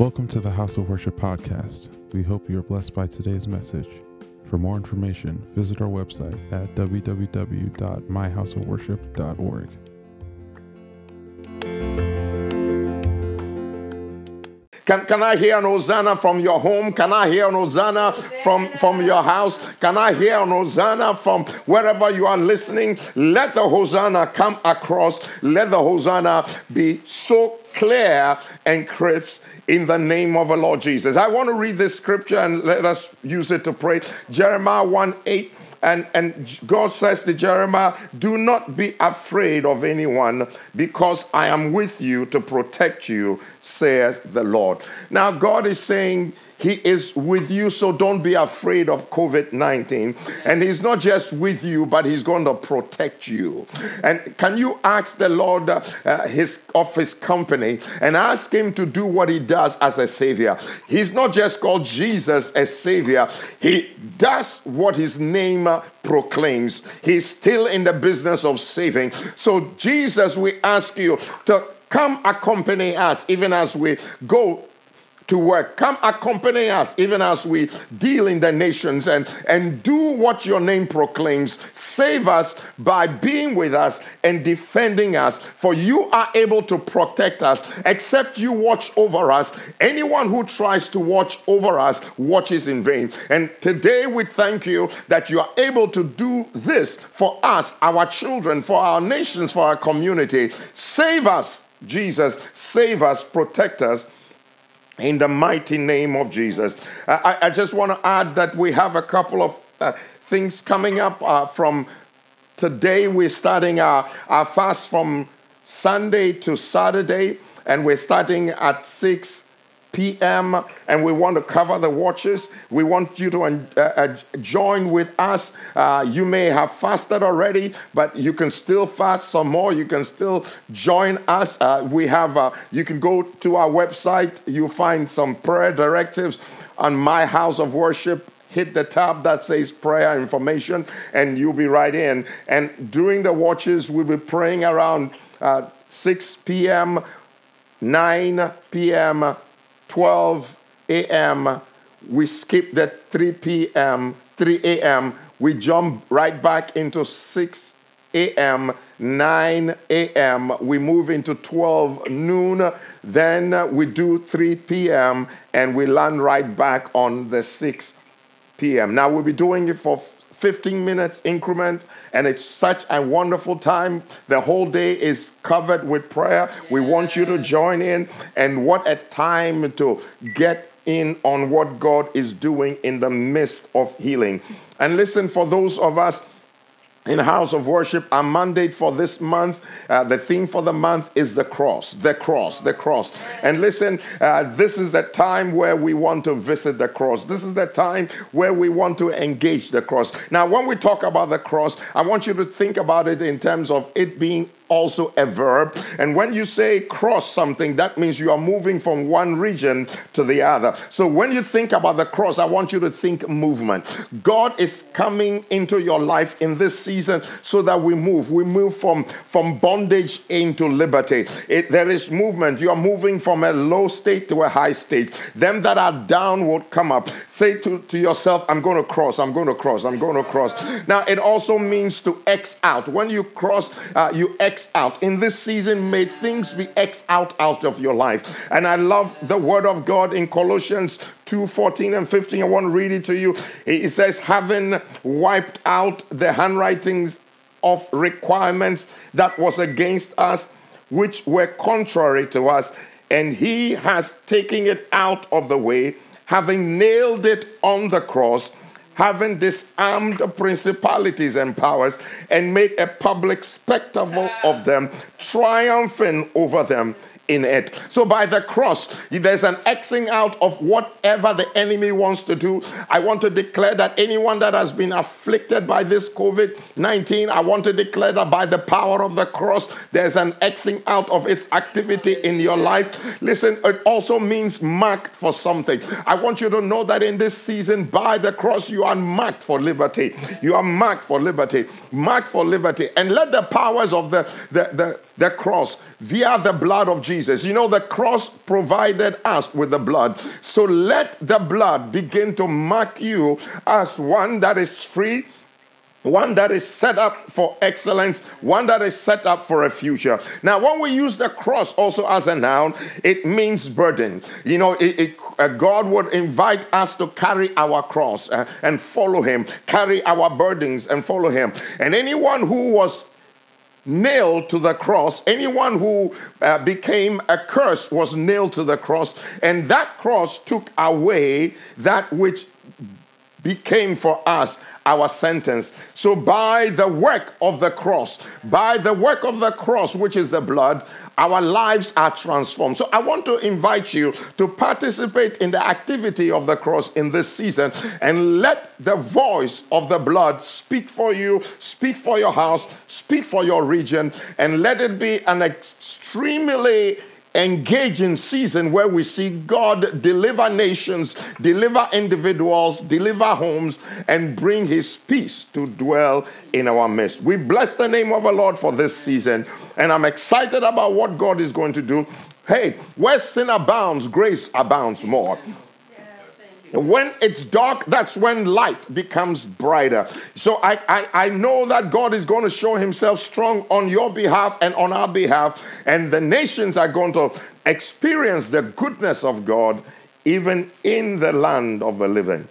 Welcome to the House of Worship podcast. We hope you are blessed by today's message. For more information, visit our website at www.myhouseofworship.org. Can, can I hear an Hosanna from your home? Can I hear an Hosanna from, from your house? Can I hear an Hosanna from wherever you are listening? Let the Hosanna come across. Let the Hosanna be so clear and crisp in the name of the Lord Jesus. I want to read this scripture and let us use it to pray. Jeremiah 1 8. And, and God says to Jeremiah, Do not be afraid of anyone, because I am with you to protect you, says the Lord. Now, God is saying, he is with you, so don't be afraid of COVID 19. And He's not just with you, but He's going to protect you. And can you ask the Lord uh, his, of His company and ask Him to do what He does as a Savior? He's not just called Jesus as Savior, He does what His name uh, proclaims. He's still in the business of saving. So, Jesus, we ask you to come accompany us even as we go to work. Come accompany us even as we deal in the nations and, and do what your name proclaims. Save us by being with us and defending us, for you are able to protect us. Except you watch over us, anyone who tries to watch over us watches in vain. And today we thank you that you are able to do this for us, our children, for our nations, for our community. Save us, Jesus. Save us, protect us in the mighty name of Jesus. I, I just want to add that we have a couple of uh, things coming up uh, from today. We're starting our, our fast from Sunday to Saturday, and we're starting at 6 p.m. and we want to cover the watches. We want you to uh, uh, join with us. Uh, you may have fasted already, but you can still fast some more. You can still join us. Uh, we have. Uh, you can go to our website. You find some prayer directives on my house of worship hit the tab that says prayer information and you'll be right in. And during the watches, we'll be praying around uh, 6 p.m., 9 p.m., 12 a.m., we skip the 3 p.m., 3 a.m., we jump right back into 6 a.m., 9 a.m., we move into 12 noon, then we do 3 p.m., and we land right back on the 6 p.m. Now we'll be doing it for 15 minutes increment and it's such a wonderful time. The whole day is covered with prayer. We want you to join in, and what a time to get in on what God is doing in the midst of healing. And listen, for those of us in house of worship our mandate for this month uh, the theme for the month is the cross the cross the cross. And listen uh, this is a time where we want to visit the cross. This is the time where we want to engage the cross. Now when we talk about the cross i want you to think about it in terms of it being also a verb. And when you say cross something, that means you are moving from one region to the other. So when you think about the cross, I want you to think movement. God is coming into your life in this season so that we move. We move from, from bondage into liberty. It, there is movement. You are moving from a low state to a high state. Them that are down will come up. Say to, to yourself, I'm going to cross, I'm going to cross, I'm going to cross. Now, it also means to X out. When you cross, uh, you X Out. In this season, may things be X out out of your life. And I love the word of God in Colossians 2 14 and 15. I want to read it to you. It says, having wiped out the handwritings of requirements that was against us, which were contrary to us, and he has taken it out of the way, having nailed it on the cross having disarmed principalities and powers and made a public spectacle of them, triumphing over them in it. So by the cross, there's an Xing out of whatever the enemy wants to do. I want to declare that anyone that has been afflicted by this COVID 19, I want to declare that by the power of the cross, there's an Xing out of its activity in your life. Listen, it also means marked for something. I want you to know that in this season, by the cross, you are marked for liberty. You are marked for liberty. Marked for liberty. And let the powers of the, the, the the cross via the blood of Jesus. You know, the cross provided us with the blood. So let the blood begin to mark you as one that is free one that is set up for excellence, one that is set up for a future. Now, when we use the cross also as a noun, it means burden. You know, it, it, uh, God would invite us to carry our cross uh, and follow Him, carry our burdens and follow Him. And anyone who was nailed to the cross. Anyone who uh, became a curse was nailed to the cross, and that cross took away that which became for us our sentence. So, by the work of the cross, by the work of the cross, which is the blood, our lives are transformed. So, I want to invite you to participate in the activity of the cross in this season and let the voice of the blood speak for you, speak for your house, speak for your region, and let it be an extremely engaging season where we see God deliver nations, deliver individuals, deliver homes, and bring his peace to dwell in our midst. We bless the name of the Lord for this season, and I'm excited about what God is going to do. Hey, where sin abounds, grace abounds more. When it's dark, that's when light becomes brighter. So I, I, I, know that God is going to show himself strong on your behalf and on our behalf, and the nations are going to experience the goodness of God even in the land of the living.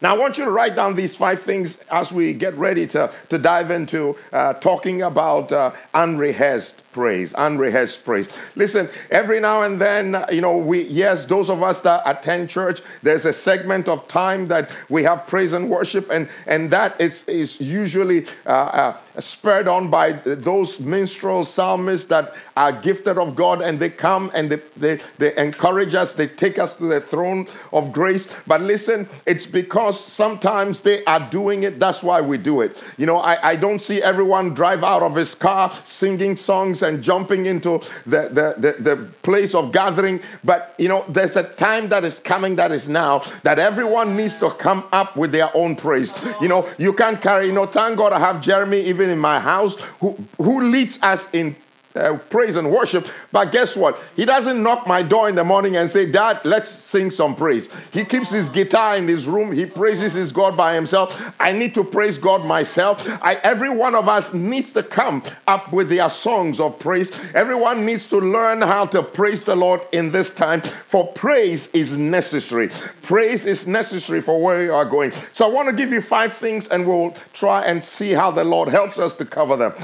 Now, I want you to write down these five things as we get ready to, to dive into uh, talking about uh, unrehearsed praise, unrehearsed praise. Listen, every now and then, you know, we, yes, those of us that attend church, there's a segment of time that we have praise and worship, and, and that is, is usually uh, uh, spurred on by those minstrels, psalmists that are gifted of God, and they come and they, they, they encourage us, they take us to the throne of grace. But listen, it's because sometimes they are doing it, that's why we do it. You know, I, I don't see everyone drive out of his car singing songs and jumping into the, the, the, the place of gathering. But, you know, there's a time that is coming that is now that everyone needs to come up with their own praise. You know, you can't carry, you know, thank God I have Jeremy even in my house who, who leads us in uh, praise and worship. But guess what? He doesn't knock my door in the morning and say, Dad, let's sing some praise. He keeps his guitar in his room. He praises his God by himself. I need to praise God myself. I, every one of us needs to come up with their songs of praise. Everyone needs to learn how to praise the Lord in this time, for praise is necessary. Praise is necessary for where you are going. So I want to give you five things and we'll try and see how the Lord helps us to cover them.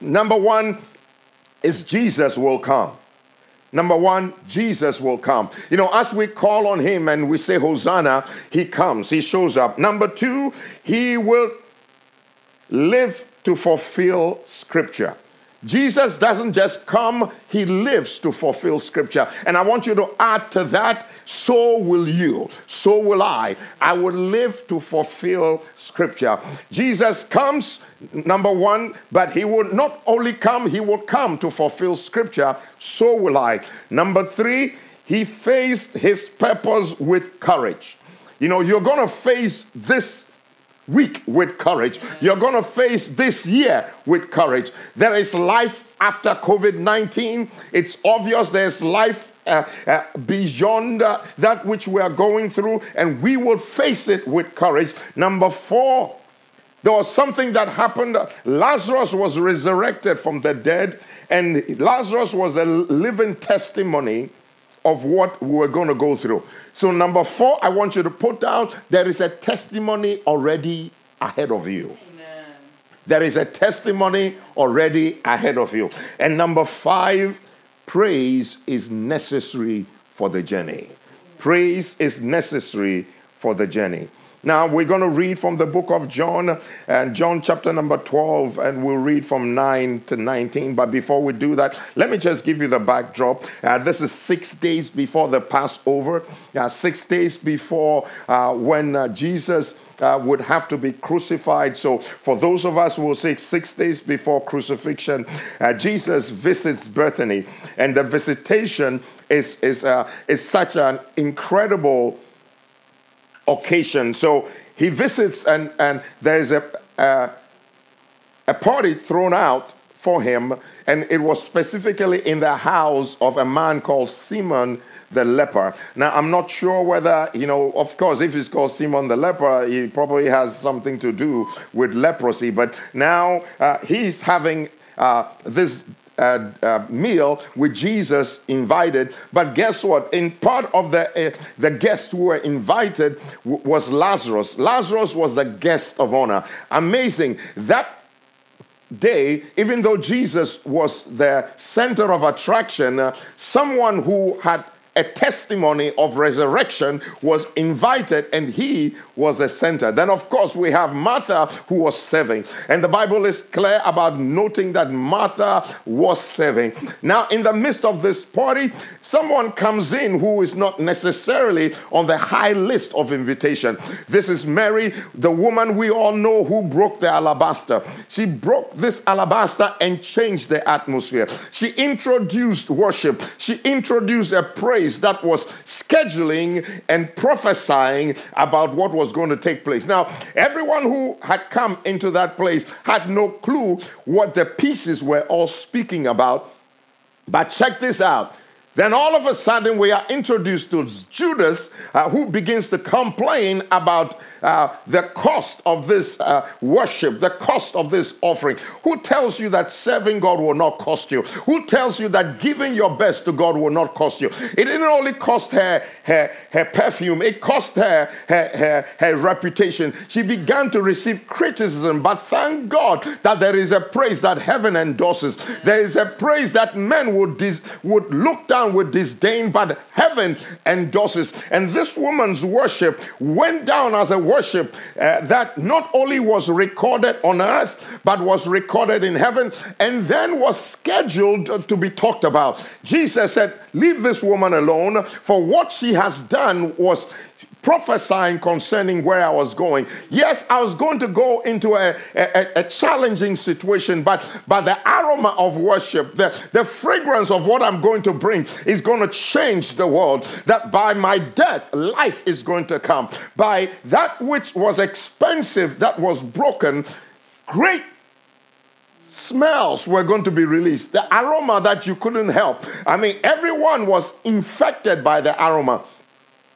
Number one, is Jesus will come. Number one, Jesus will come. You know, as we call on him and we say Hosanna, he comes, he shows up. Number two, he will live to fulfill scripture. Jesus doesn't just come, he lives to fulfill scripture. And I want you to add to that, so will you, so will I. I will live to fulfill scripture. Jesus comes, number one, but he will not only come, he will come to fulfill scripture, so will I. Number three, he faced his purpose with courage. You know, you're going to face this week with courage. You're going to face this year with courage. There is life after COVID 19. It's obvious there's life uh, uh, beyond uh, that which we are going through, and we will face it with courage. Number four, there was something that happened. Lazarus was resurrected from the dead, and Lazarus was a living testimony of what we're going to go through. So, number four, I want you to put down there is a testimony already ahead of you. Amen. There is a testimony already ahead of you. And number five, praise is necessary for the journey. Praise is necessary for the journey. Now we're going to read from the book of John, and John chapter number 12, and we'll read from 9 to 19. But before we do that, let me just give you the backdrop. Uh, this is six days before the Passover, uh, six days before uh, when uh, Jesus. Uh, would have to be crucified. So, for those of us who will say six days before crucifixion, uh, Jesus visits Bethany, and the visitation is is uh, is such an incredible occasion. So he visits, and, and there's a, a, a party thrown out for him, and it was specifically in the house of a man called Simon the leper. Now, I'm not sure whether, you know, of course, if he's called Simon the leper, he probably has something to do with leprosy. But now uh, he's having uh, this uh, uh, meal with Jesus invited. But guess what? In part of the uh, the guests who were invited w- was Lazarus. Lazarus was the guest of honor. Amazing that day, even though Jesus was the center of attraction, uh, someone who had a testimony of resurrection was invited and he was a center. Then, of course, we have Martha who was serving. And the Bible is clear about noting that Martha was serving. Now, in the midst of this party, someone comes in who is not necessarily on the high list of invitation. This is Mary, the woman we all know who broke the alabaster. She broke this alabaster and changed the atmosphere. She introduced worship, she introduced a praise place that was scheduling and prophesying about what was going to take place. Now, everyone who had come into that place had no clue what the pieces were all speaking about. But check this out. Then all of a sudden, we are introduced to Judas, uh, who begins to complain about uh, the cost of this uh, worship, the cost of this offering? Who tells you that serving God will not cost you? Who tells you that giving your best to God will not cost you? It didn't only cost her her, her perfume, it cost her, her her her reputation. She began to receive criticism, but thank God that there is a praise that heaven endorses. There is a praise that men would dis- would look down with disdain, but heaven endorses. And this woman's worship went down as a worship uh, that not only was recorded on earth, but was recorded in heaven and then was scheduled to be talked about. Jesus said, Leave this woman alone, for what she has done was prophesying concerning where I was going. Yes, I was going to go into a, a, a, challenging situation, but, but the aroma of worship, the, the fragrance of what I'm going to bring is going to change the world. That by my death, life is going to come. By that which was expensive, that was broken, great smells were going to be released. The aroma that you couldn't help. I mean, everyone was infected by the aroma.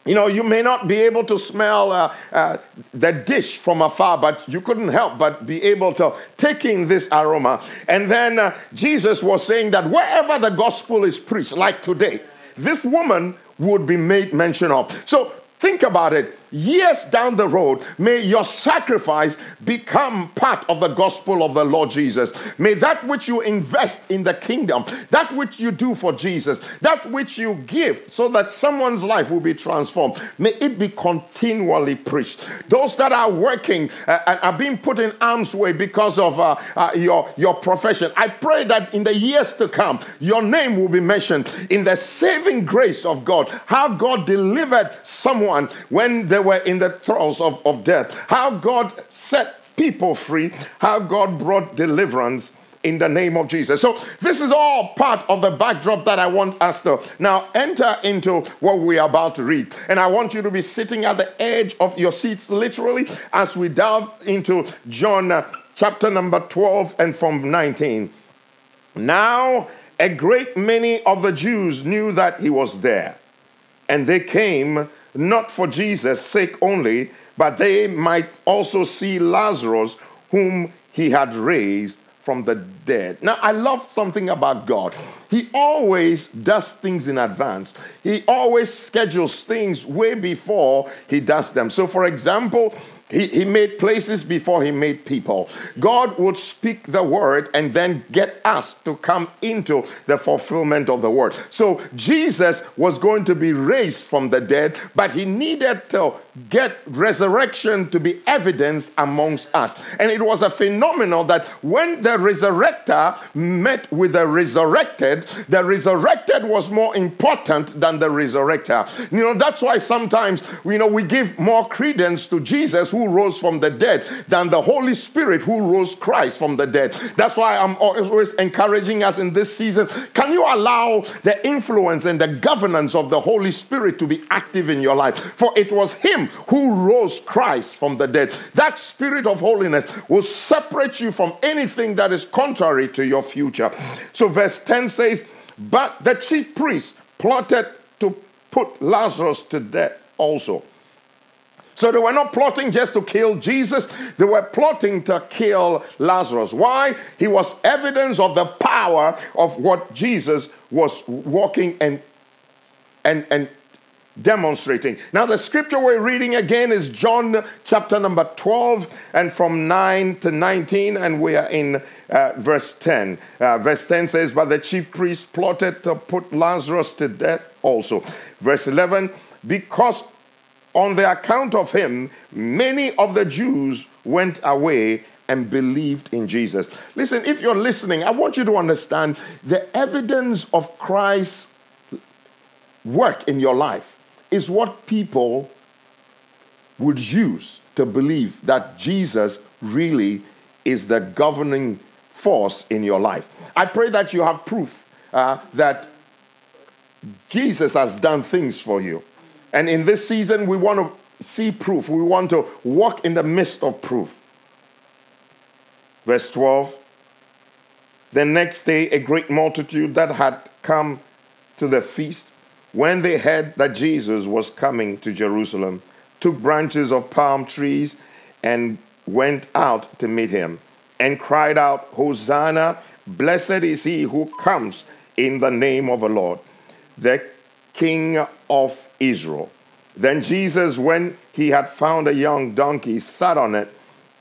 You know, you may not be able to smell uh, uh, the dish from afar, but you couldn't help but be able to take in this aroma. And then uh, Jesus was saying that wherever the gospel is preached, like today, this woman would be made mention of. So think about it years down the road, may your sacrifice become part of the gospel of the Lord Jesus. May that which you invest in the kingdom, that which you do for Jesus, that which you give so that someone's life will be transformed, may it be continually preached. Those that are working uh, and are being put in arm's way because of uh, uh, your, your profession, I pray that in the years to come, your name will be mentioned in the saving grace of God. How God delivered someone when they were in the throes of, of death. How God set people free. How God brought deliverance in the name of Jesus. So, this is all part of the backdrop that I want us to now enter into what we are about to read. And I want you to be sitting at the edge of your seats, literally, as we delve into John uh, chapter number 12 and from 19. Now, a great many of the Jews knew that he was there, and they came not for Jesus' sake only, but they might also see Lazarus, whom he had raised from the dead. Now, I love something about God. He always does things in advance, He always schedules things way before He does them. So, for example, he, he made places before he made people. God would speak the word and then get us to come into the fulfillment of the word. So Jesus was going to be raised from the dead, but he needed to get resurrection to be evidence amongst us. And it was a phenomenon that when the resurrector met with the resurrected, the resurrected was more important than the resurrector. You know, that's why sometimes, you know, we give more credence to Jesus who rose from the dead than the Holy Spirit who rose Christ from the dead. That's why I'm always encouraging us in this season. Can you allow the influence and the governance of the Holy Spirit to be active in your life? For it was Him Him who rose Christ from the dead. That spirit of holiness will separate you from anything that is contrary to your future. So, verse 10 says, But the chief priest plotted to put Lazarus to death also. So they were not plotting just to kill Jesus, they were plotting to kill Lazarus. Why? He was evidence of the power of what Jesus was walking and and and demonstrating. Now, the scripture we're reading again is John chapter number 12, and from 9 to 19, and we are in uh, verse 10. Uh, verse 10 says, But the chief priest plotted to put Lazarus to death also. Verse 11, Because on the account of him, many of the Jews went away and believed in Jesus. Listen, if you're listening, I want you to understand the evidence of Christ's work in your life is what people would use to believe that Jesus really is the governing force in your life. I pray that you have proof uh, that Jesus has done things for you. And in this season, we want to see proof. We want to walk in the midst of proof. Verse 12 The next day, a great multitude that had come to the feast when they heard that Jesus was coming to Jerusalem, took branches of palm trees and went out to meet him and cried out, Hosanna, blessed is he who comes in the name of the Lord, the King of Israel. Then Jesus, when he had found a young donkey, sat on it,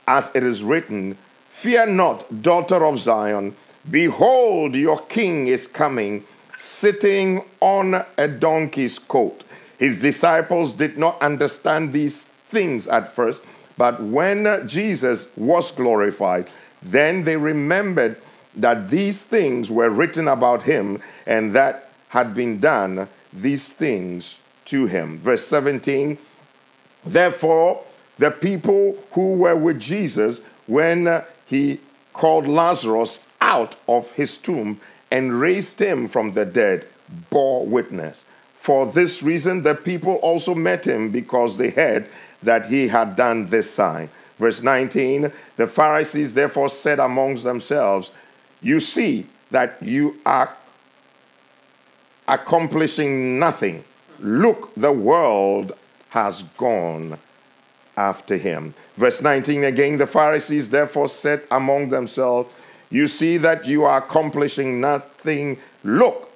as it is written, Fear not, daughter of Zion, behold, your king is coming sitting on a donkey's coat. His disciples did not understand these things at first, but when Jesus was glorified, then they remembered that these things were written about him and that had been done these things to him. Verse 17 Therefore, the people who were with Jesus when he called Lazarus out of his tomb and raised him from the dead bore witness. For this reason, the people also met him because they heard that he had done this sign. Verse 19 The Pharisees therefore said amongst themselves, You see that you are accomplishing nothing. Look, the world has gone after him. Verse 19 again The Pharisees therefore said among themselves, you see that you are accomplishing nothing. Look,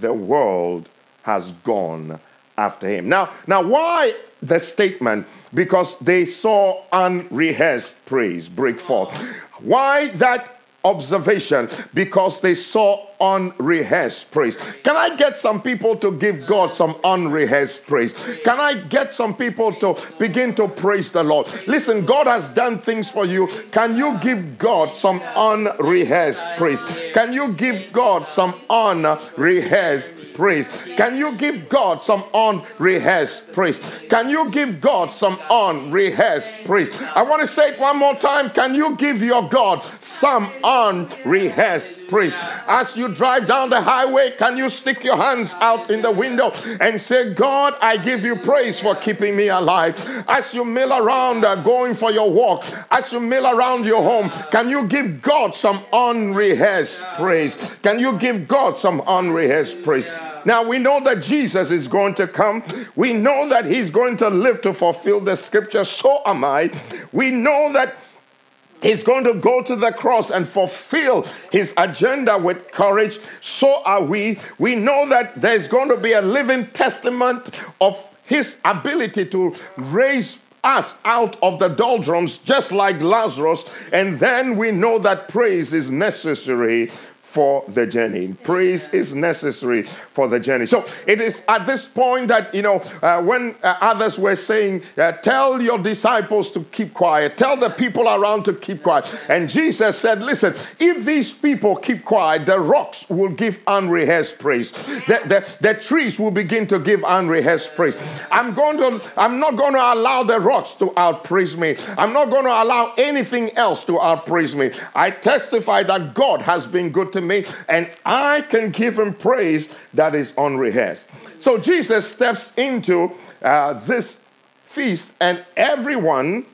the world has gone after him. Now, now why the statement? Because they saw unrehearsed praise break forth. Why that observation because they saw unrehearsed praise. Can I get some people to give God some unrehearsed praise? Can I get some people to begin to praise the Lord? Listen, God has done things for you. Can you give God some unrehearsed praise? Can you give God some unrehearsed praise? Can you give God some unrehearsed praise? Can you give God some unrehearsed praise? I want to say it one more time. Can you give your God some unrehearsed praise? As you drive down the highway, can you stick your hands out in the window and say, God, I give you praise for keeping me alive? As you mill around uh, going for your walk, as you mill around your home, can you give God some unrehearsed praise? Can you give God some unrehearsed praise? Now we know that Jesus is going to come. We know that he's going to live to fulfill the scripture. So am I. We know that He's going to go to the cross and fulfill his agenda with courage. So are we. We know that there's going to be a living testament of his ability to raise us out of the doldrums, just like Lazarus. And then we know that praise is necessary for the journey. Praise is necessary for the journey. So it is at this point that, you know, uh, when uh, others were saying, uh, Tell your disciples to keep quiet, tell the people around to keep quiet. And Jesus said, Listen, if these people keep quiet, the rocks will give unrehearsed praise. The, the, the trees will begin to give unrehearsed praise. I'm going to, I'm not going to allow the rocks to outpraise me. I'm not going to allow anything else to outpraise me. I testify that God has been good to me, and I can give him praise that is unrehearsed. So Jesus steps into uh, this feast, and everyone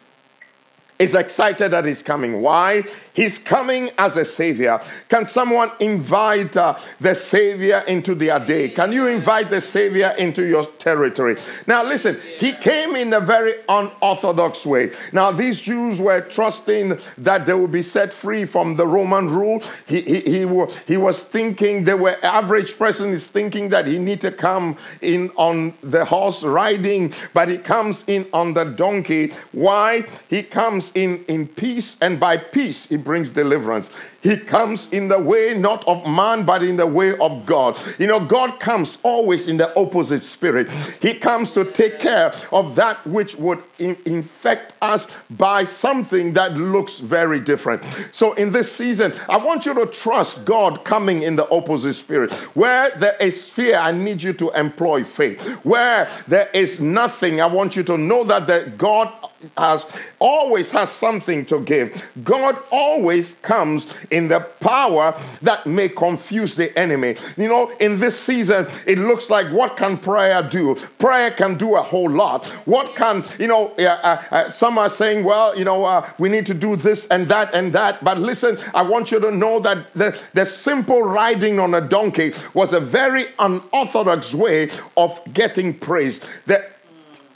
is excited that he's coming. Why? He's coming as a savior. Can someone invite uh, the savior into their day? Can you invite the savior into your territory? Now, listen, he came in a very unorthodox way. Now, these Jews were trusting that they would be set free from the Roman rule. He, he, he, he was thinking, the were average person is thinking that he need to come in on the horse riding, but he comes in on the donkey. Why? He comes in in peace, and by peace, he brings deliverance. He comes in the way not of man, but in the way of God. You know, God comes always in the opposite spirit. He comes to take care of that which would in- infect us by something that looks very different. So, in this season, I want you to trust God coming in the opposite spirit. Where there is fear, I need you to employ faith. Where there is nothing, I want you to know that the God has always has something to give. God always comes in the power that may confuse the enemy. You know, in this season, it looks like what can prayer do? Prayer can do a whole lot. What can, you know, uh, uh, uh, some are saying, well, you know, uh, we need to do this and that and that. But listen, I want you to know that the, the simple riding on a donkey was a very unorthodox way of getting praise. The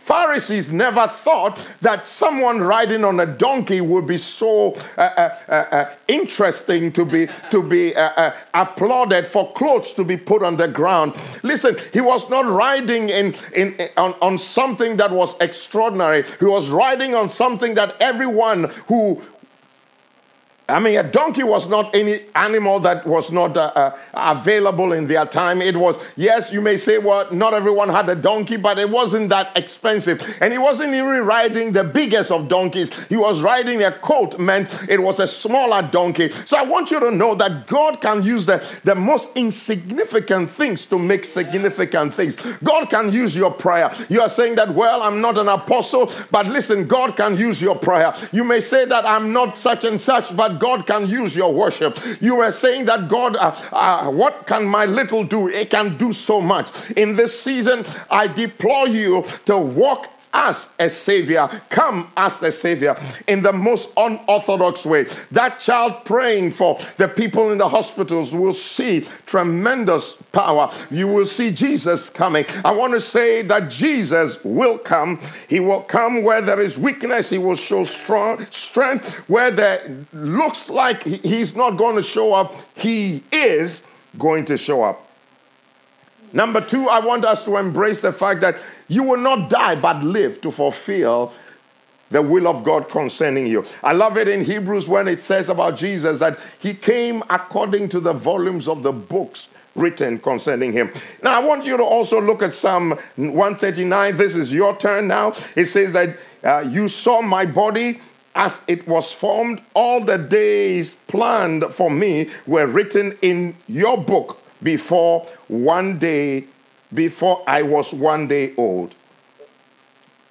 Pharisees never thought that someone riding on a donkey would be so uh, uh, uh, uh interesting to be to be uh, uh, applauded for clothes to be put on the ground. Listen, he was not riding in, in, in on, on something that was extraordinary. He was riding on something that everyone who I mean, a donkey was not any animal that was not uh, uh, available in their time. It was, yes, you may say, well, not everyone had a donkey, but it wasn't that expensive. And he wasn't even riding the biggest of donkeys. He was riding a colt, meant it was a smaller donkey. So I want you to know that God can use the, the most insignificant things to make significant things. God can use your prayer. You are saying that, well, I'm not an apostle, but listen, God can use your prayer. You may say that I'm not such and such, but God can use your worship. You were saying that God, uh, uh, what can my little do? It can do so much. In this season, I deploy you to walk as a savior, come as a savior in the most unorthodox way. That child praying for the people in the hospitals will see tremendous power. You will see Jesus coming. I want to say that Jesus will come. He will come where there is weakness, He will show strong strength. Where there looks like He's not going to show up, He is going to show up. Number two, I want us to embrace the fact that you will not die but live to fulfill the will of God concerning you. I love it in Hebrews when it says about Jesus that he came according to the volumes of the books written concerning him. Now, I want you to also look at Psalm 139. This is your turn now. It says that uh, you saw my body as it was formed, all the days planned for me were written in your book before one day, before I was one day old.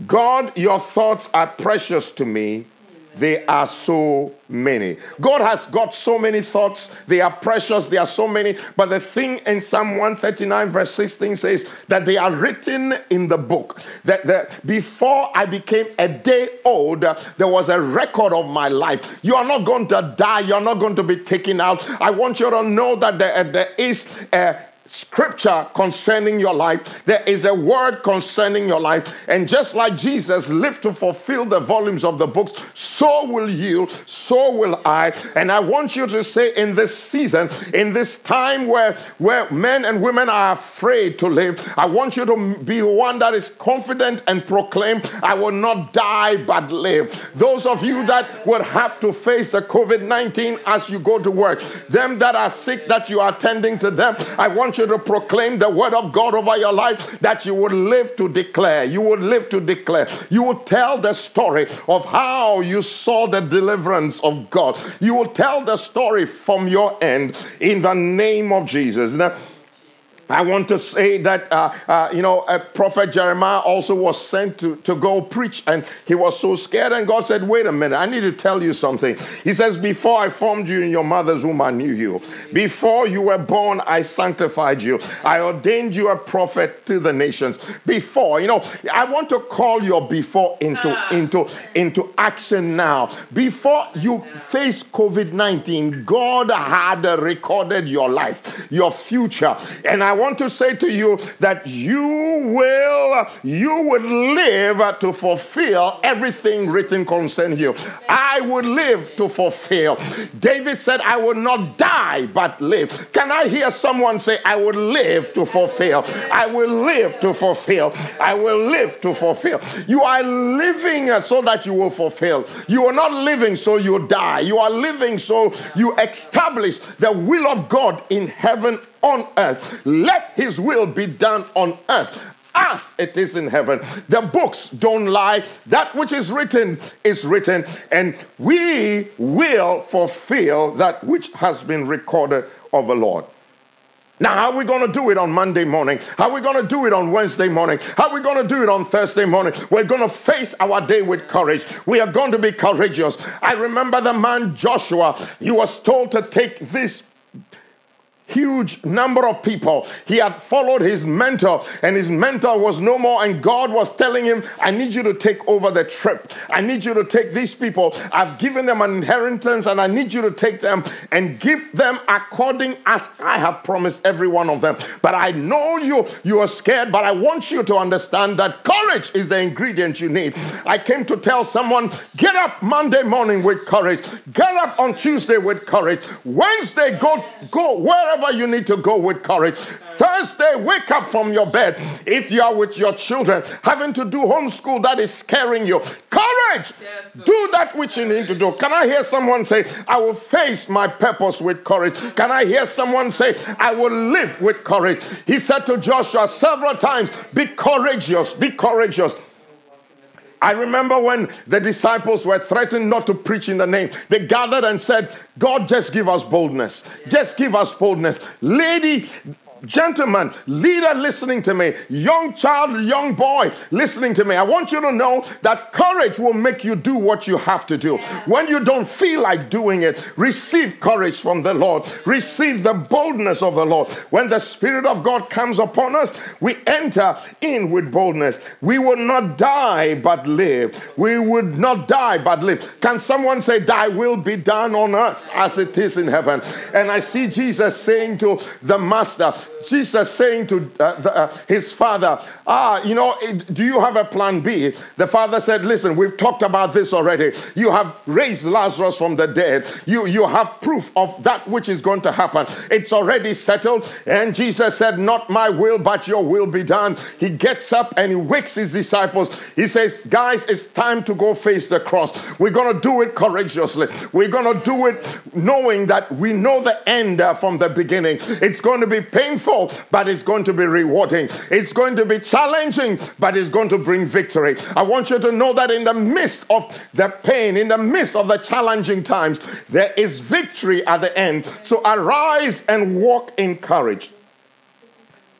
God, your thoughts are precious to me. They are so many. God has got so many thoughts. They are precious. They are so many. But the thing in Psalm 139, verse 16 says that they are written in the book. That, that before I became a day old, there was a record of my life. You are not going to die. You're not going to be taken out. I want you to know that there, there is uh, a scripture concerning your life. There is a word concerning your life. And just like Jesus lived to fulfill the volumes of the books, so will you, so will I. And I want you to say in this season, in this time where, where men and women are afraid to live, I want you to be one that is confident and proclaim, I will not die but live. Those of you that would have to face the COVID 19 as you go to work, them that are sick that you are attending to them, I want you you to proclaim the word of God over your life that you would live to declare. You would live to declare. You would tell the story of how you saw the deliverance of God. You will tell the story from your end in the name of Jesus. Now, I want to say that, uh, uh, you know, a prophet Jeremiah also was sent to, to go preach, and he was so scared. And God said, Wait a minute, I need to tell you something. He says, Before I formed you in your mother's womb, I knew you. Before you were born, I sanctified you. I ordained you a prophet to the nations. Before, you know, I want to call your before into, into, into action now. Before you face COVID 19, God had recorded your life, your future. And I want to say to you that you will, you would live to fulfill everything written concerning you. I would live to fulfill. David said, I will not die but live. Can I hear someone say, I will live to fulfill? I will live to fulfill. I will live to fulfill. You are living uh, so that you will fulfill. You are not living so you die. You are living so you establish the will of God in heaven on earth. Let his will be done on earth as it is in heaven. The books don't lie. That which is written is written, and we will fulfill that which has been recorded of the Lord. Now, how are we going to do it on Monday morning? How are we going to do it on Wednesday morning? How are we going to do it on Thursday morning? We're going to face our day with courage. We are going to be courageous. I remember the man Joshua, he was told to take this huge number of people. He had followed his mentor, and his mentor was no more. And God was telling him, I need you to take over the trip. I need you to take these people. I've given them an inheritance, and I need you to take them and give them according as I have promised every one of them. But I know you, you are scared, but I want you to understand that courage is the ingredient you need. I came to tell someone, get up Monday morning with courage, get up on Tuesday with courage, Wednesday, go, go wherever wherever you need to go with courage. Thursday, wake up from your bed. If you are with your children, having to do homeschool that is scaring you, courage. Yes, do that which you need to do. Can I hear someone say, I will face my purpose with courage? Can I hear someone say, I will live with courage? He said to Joshua several times, Be courageous, be courageous. I remember when the disciples were threatened not to preach in the name. They gathered and said, God, just give us boldness. Just give us boldness. Lady, Gentlemen, leader listening to me, young child, young boy listening to me, I want you to know that courage will make you do what you have to do. When you don't feel like doing it, receive courage from the Lord. Receive the boldness of the Lord. When the Spirit of God comes upon us, we enter in with boldness. We will not die but live. We would not die but live. Can someone say, Thy will be done on earth as it is in heaven? And I see Jesus saying to the Master, Jesus saying to uh, the, uh, his father, Ah, you know, do you have a plan B? The father said, Listen, we've talked about this already. You have raised Lazarus from the dead. You, you have proof of that which is going to happen. It's already settled. And Jesus said, Not my will, but your will be done. He gets up and he wakes his disciples. He says, Guys, it's time to go face the cross. We're going to do it courageously. We're going to do it knowing that we know the end uh, from the beginning. It's going to be painful, but it's going to be rewarding. It's going to be challenging but it's going to bring victory. I want you to know that in the midst of the pain, in the midst of the challenging times, there is victory at the end. So arise and walk in courage.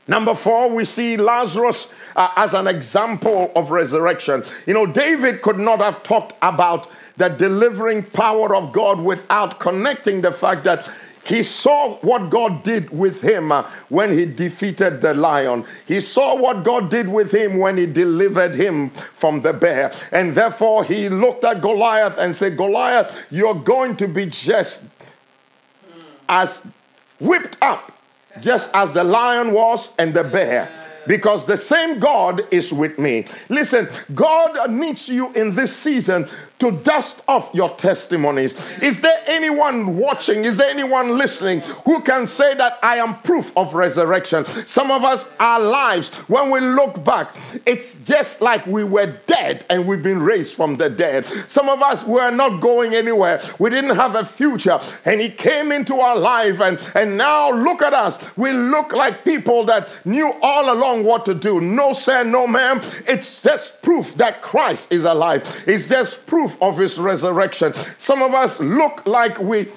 Number four, we see Lazarus uh, as an example of resurrection. You know, David could not have talked about the delivering power of God without connecting the fact that he saw what God did with him uh, when he defeated the lion. He saw what God did with him when he delivered him from the bear. And therefore, he looked at Goliath and said, Goliath, you're going to be just as whipped up, just as the lion was and the bear because the same God is with me. Listen, God needs you in this season to dust off your testimonies. Is there anyone watching? Is there anyone listening who can say that I am proof of resurrection? Some of us, our lives, when we look back, it's just like we were dead and we've been raised from the dead. Some of us were not going anywhere. We didn't have a future. And He came into our life, and, and now look at us. We look like people that knew all along what to do. No, sir, no, ma'am. It's just proof that Christ is alive. It's just proof proof of his resurrection. Some of us look like we,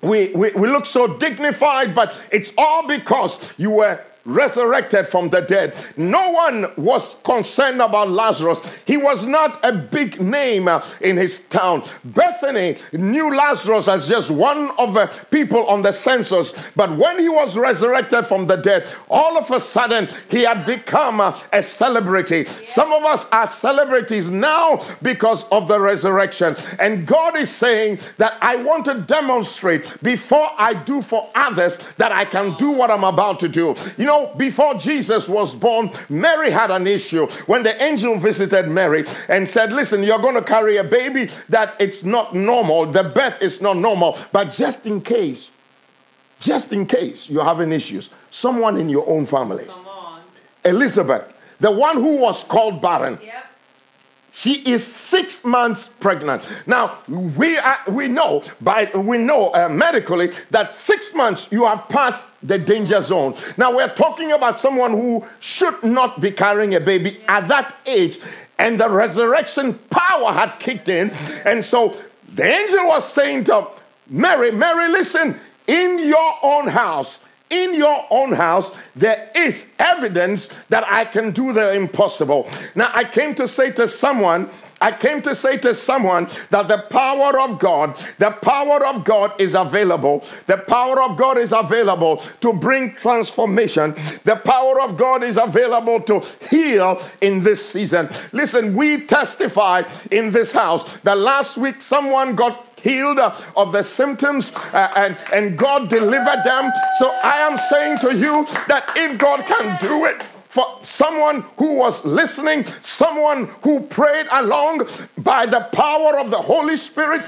we, we, we look so dignified, but it's all because you were resurrected from the dead. No one was concerned about Lazarus. He was not a big name uh, in his town. Bethany knew Lazarus as just one of the people on the census. But when he was resurrected from the dead, all of a sudden he had become uh, a celebrity. Some of us are celebrities now because of the resurrection. And God is saying that I want to demonstrate before I do for others that I can do what I'm about to do. You know, know, before Jesus was born, Mary had an issue. When the angel visited Mary and said, Listen, you're going to carry a baby that it's not normal, the birth is not normal, but just in case, just in case you're having issues, someone in your own family, Elizabeth, the one who was called barren. Yep she is six months pregnant. Now we are, we know by we know uh, medically that six months you have passed the danger zone. Now we're talking about someone who should not be carrying a baby at that age, and the resurrection power had kicked in, and so the angel was saying to Mary, Mary, listen, in your own house in your own house, there is evidence that I can do the impossible. Now, I came to say to someone, I came to say to someone that the power of God, the power of God is available. The power of God is available to bring transformation. The power of God is available to heal in this season. Listen, we testify in this house that last week someone got healed of the symptoms uh, and, and God delivered them. So I am saying to you that if God can do it, for someone who was listening, someone who prayed along by the power of the Holy Spirit,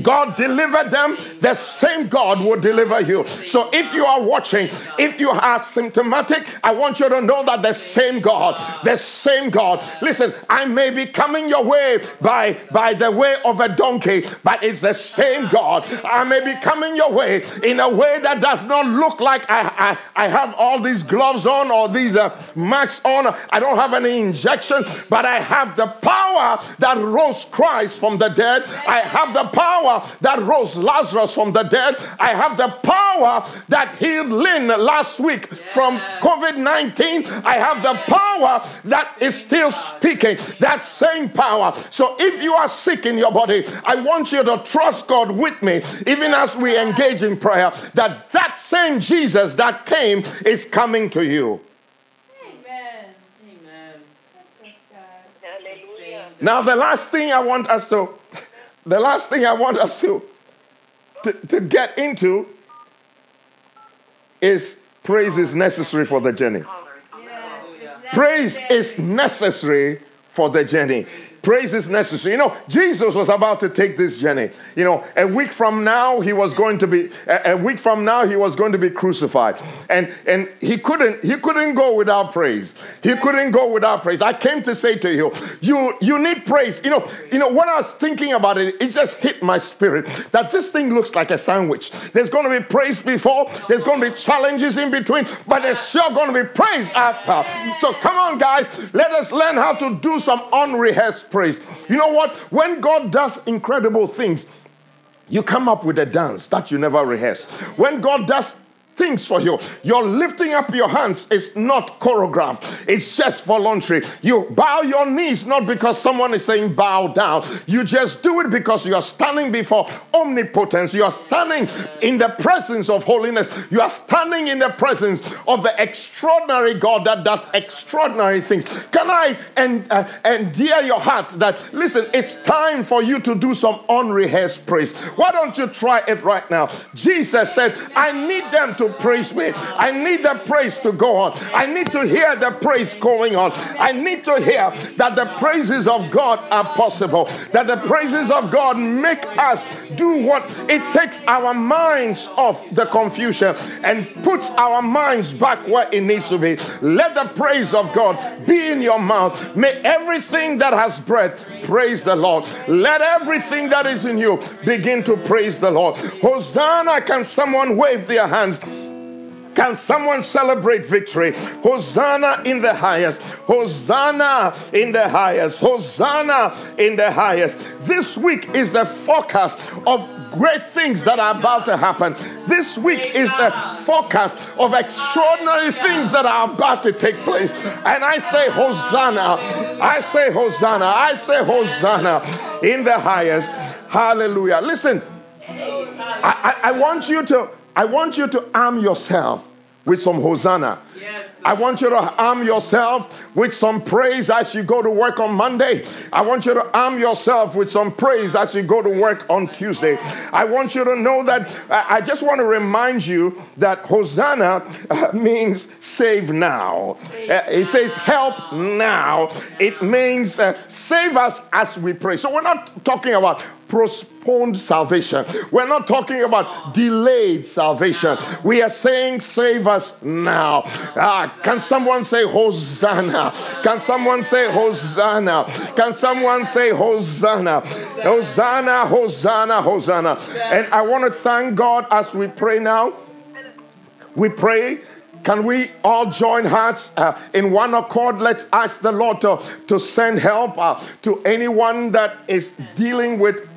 God delivered them, the same God will deliver you. So if you are watching, if you are symptomatic, I want you to know that the same God, the same God. Listen, I may be coming your way by, by the way of a donkey, but it's the same God. I may be coming your way in a way that does not look like I, I, I have all these gloves on or these uh, masks on. I don't have any injection, but I have the power that rose Christ from the dead. I have the power power that rose Lazarus from the dead. I have the power that healed Lynn last week yeah. from COVID 19. I have the power that is still speaking, that same power. So if you are sick in your body, I want you to trust God with me, even as we engage in prayer, that that same Jesus that came is coming to you. Amen. Amen. Now, the last thing I want us to the last thing I want us to, to, to get into is praise is necessary for the journey. Yes, praise is necessary for the journey. Praise is necessary. You know, Jesus was about to take this journey. You know, a week from now he was going to be a, a week from now he was going to be crucified. And and he couldn't he couldn't go without praise. He couldn't go without praise. I came to say to you, you you need praise. You know, you know when I was thinking about it, it just hit my spirit that this thing looks like a sandwich. There's going to be praise before, there's going to be challenges in between, but there's sure going to be praise after. So come on guys, let us learn how to do some unrehearsed praise. You know what? When God does incredible things, you come up with a dance that you never rehearse. When God does things for you. Your lifting up your hands is not choreographed, it's just voluntary. You bow your knees not because someone is saying bow down, you just do it because you are standing before omnipotence, you are standing in the presence of holiness, you are standing in the presence of the extraordinary God that does extraordinary things. Can I and uh, endear your heart that listen, it's time for you to do some unrehearsed praise. Why don't you try it right now? Jesus said, I need them to to praise me. I need the praise to go on. I need to hear the praise going on. I need to hear that the praises of God are possible, that the praises of God make us do what it takes our minds off the confusion and puts our minds back where it needs to be. Let the praise of God be in your mouth. May everything that has breath praise the Lord. Let everything that is in you begin to praise the Lord. Hosanna, can someone wave their hands? Can someone celebrate victory? Hosanna in the highest. Hosanna in the highest. Hosanna in the highest. This week is a forecast of great things that are about to happen. This week is a forecast of extraordinary things that are about to take place. And I say, Hosanna. I say, Hosanna. I say, Hosanna in the highest. Hallelujah. Listen, I, I, I want you to I want you to arm yourself with some hosanna. Yes. I want you to arm yourself with some praise as you go to work on Monday. I want you to arm yourself with some praise as you go to work on Tuesday. I want you to know that I just want to remind you that hosanna uh, means save now. Uh, it says help now. It means uh, save us as we pray. So we're not talking about postponed salvation. We're not talking about delayed salvation. We are saying, Save us now. Ah, can someone say Hosanna? Can someone say Hosanna? Can someone say Hosanna? Hosanna, Hosanna, Hosanna. And I want to thank God as we pray now. We pray can we all join hearts uh, in one accord? Let's ask the Lord to, to send help uh, to anyone that is dealing with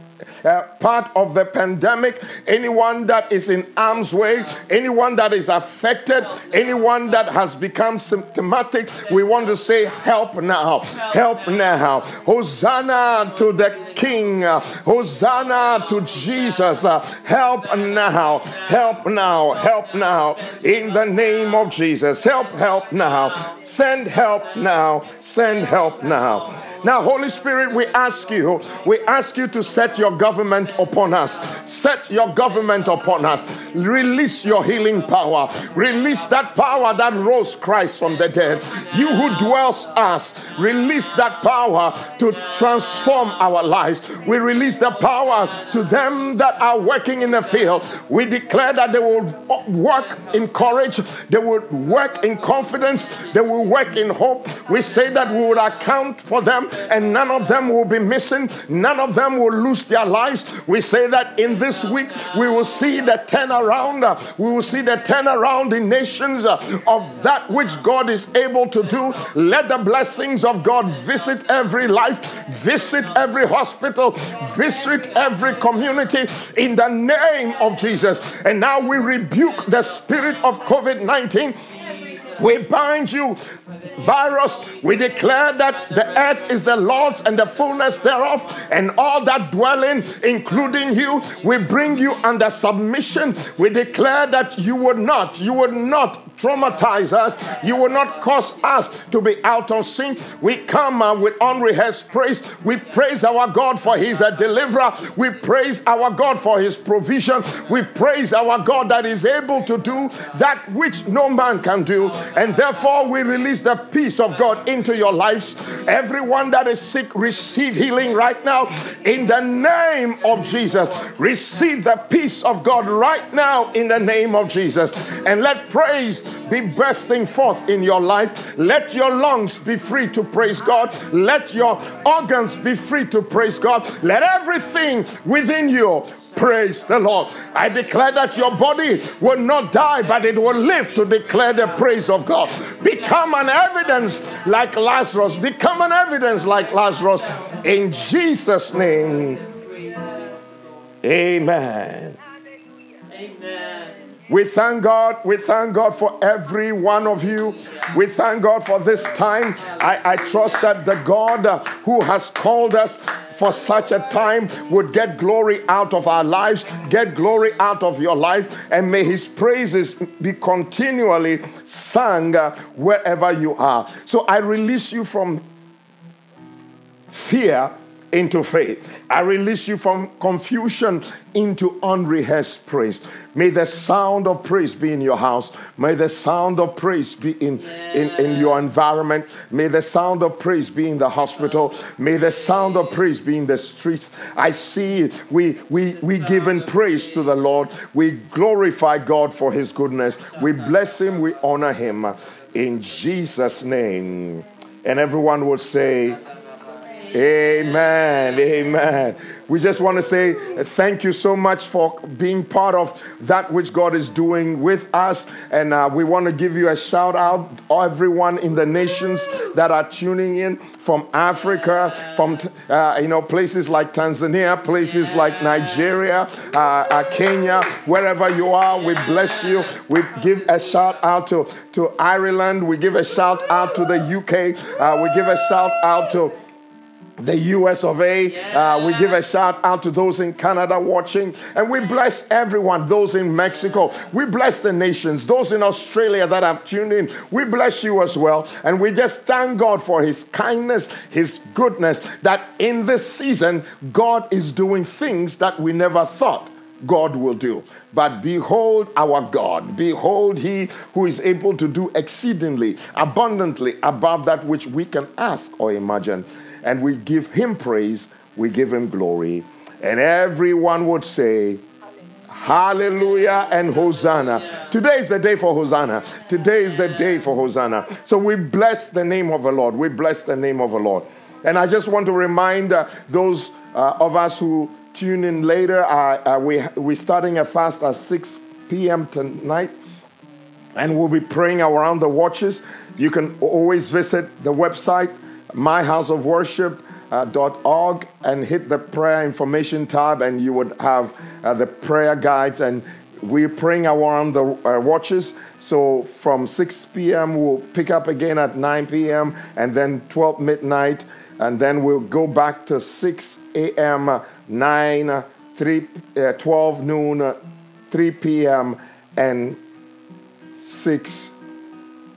uh, part of the pandemic, anyone that is in harm's way, anyone that is affected, anyone that has become symptomatic, we want to say, Help now, help now. Hosanna to the King, Hosanna to Jesus. Help now, help now, help now. In the name of Jesus, help, help now. Send help now, send help now. Now, Holy Spirit, we ask you, we ask you to set your government upon us. Set your government upon us. Release your healing power. Release that power that rose Christ from the dead. You who dwells us, release that power to transform our lives. We release the power to them that are working in the field. We declare that they will work in courage, they will work in confidence, they will work in hope. We say that we will account for them and none of them will be missing. None of them will lose their lives. We say that in this week we will see the turnaround. We will see the turnaround in nations uh, of that which God is able to do. Let the blessings of God visit every life, visit every hospital, visit every community in the name of Jesus. And now we rebuke the spirit of COVID 19 we bind you, virus. We declare that the earth is the Lord's and the fullness thereof, and all that dwell in, including you. We bring you under submission. We declare that you would not, you would not traumatize us. You will not cause us to be out of sync. We come uh, with unrehearsed praise. We praise our God for He's a deliverer. We praise our God for His provision. We praise our God that is able to do that which no man can do. And therefore, we release the peace of God into your lives. Everyone that is sick, receive healing right now in the name of Jesus. Receive the peace of God right now in the name of Jesus. And let praise be bursting forth in your life. Let your lungs be free to praise God. Let your organs be free to praise God. Let everything within you Praise the Lord. I declare that your body will not die, but it will live to declare the praise of God. Become an evidence like Lazarus. Become an evidence like Lazarus. In Jesus' name. Amen. Amen. We thank God. We thank God for every one of you. We thank God for this time. I, I trust that the God who has called us for such a time would get glory out of our lives, get glory out of your life, and may his praises be continually sung uh, wherever you are. So I release you from fear into faith. I release you from confusion into unrehearsed praise. May the sound of praise be in your house. May the sound of praise be in, in, in your environment. May the sound of praise be in the hospital. May the sound of praise be in the streets. I see it. We, we, we give in praise to the Lord. We glorify God for his goodness. We bless him. We honor him. In Jesus' name. And everyone will say, Amen. Amen. We just want to say thank you so much for being part of that which God is doing with us. And uh, we want to give you a shout out, everyone in the nations that are tuning in from Africa, from uh, you know places like Tanzania, places like Nigeria, uh, uh, Kenya, wherever you are. We bless you. We give a shout out to, to Ireland. We give a shout out to the UK. Uh, we give a shout out to the US of A. Uh, we give a shout out to those in Canada watching. And we bless everyone, those in Mexico. We bless the nations, those in Australia that have tuned in. We bless you as well. And we just thank God for His kindness, His goodness, that in this season, God is doing things that we never thought God will do. But behold our God. Behold He who is able to do exceedingly, abundantly above that which we can ask or imagine and we give him praise, we give him glory. And everyone would say, Hallelujah and Hosanna. Today is the day for Hosanna. Today is the day for Hosanna. So we bless the name of the Lord. We bless the name of the Lord. And I just want to remind uh, those uh, of us who tune in later, uh, uh we, we're starting a fast at 6 p.m. tonight. And we'll be praying around the watches. You can always visit the website myhouseofworship.org uh, and hit the prayer information tab, and you would have uh, the prayer guides. And we're praying around the uh, watches. So from 6 p.m., we'll pick up again at 9 p.m., and then 12 midnight, and then we'll go back to 6 a.m., 9, 3, uh, 12 noon, 3 p.m., and 6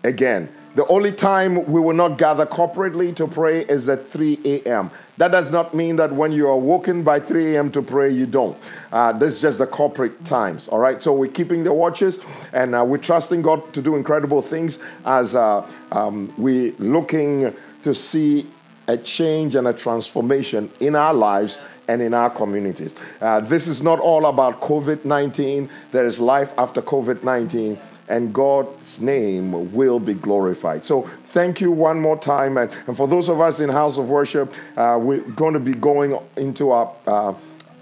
again. The only time we will not gather corporately to pray is at 3 a.m. That does not mean that when you are woken by 3 a.m. to pray, you don't. Uh, this is just the corporate times, all right? So we're keeping the watches and uh, we're trusting God to do incredible things as uh, um, we're looking to see a change and a transformation in our lives and in our communities. Uh, this is not all about COVID 19, there is life after COVID 19 and God's name will be glorified. So, thank you one more time. And, and for those of us in House of Worship, uh, we're going to be going into our, uh,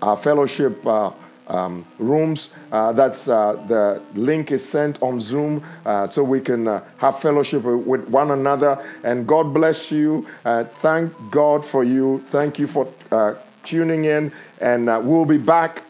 our fellowship. Uh, um, rooms. Uh, that's uh, the link is sent on Zoom uh, so we can uh, have fellowship with one another. And God bless you. Uh, thank God for you. Thank you for uh, tuning in. And we'll be back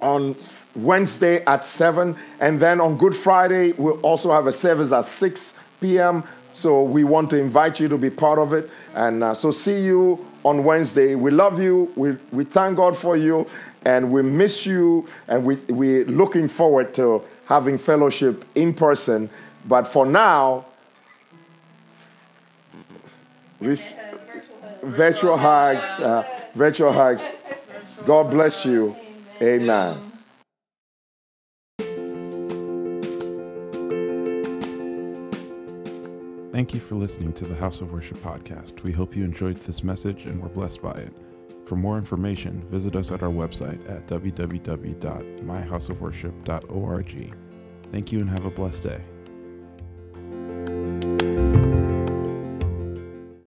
on Wednesday at 7. And then on Good Friday, we'll also have a service at 6 p.m. So we want to invite you to be part of it. And uh, so see you on Wednesday. We love you. We, we thank God for you. And we miss you. And we, we're looking forward to having fellowship in person. But for now, we, virtual hugs, uh, virtual hugs. God bless you. Amen. Thank you for listening to the House of Worship podcast. We hope you enjoyed this message and were blessed by it. For more information, visit us at our website at www.myhouseofworship.org. Thank you and have a blessed day.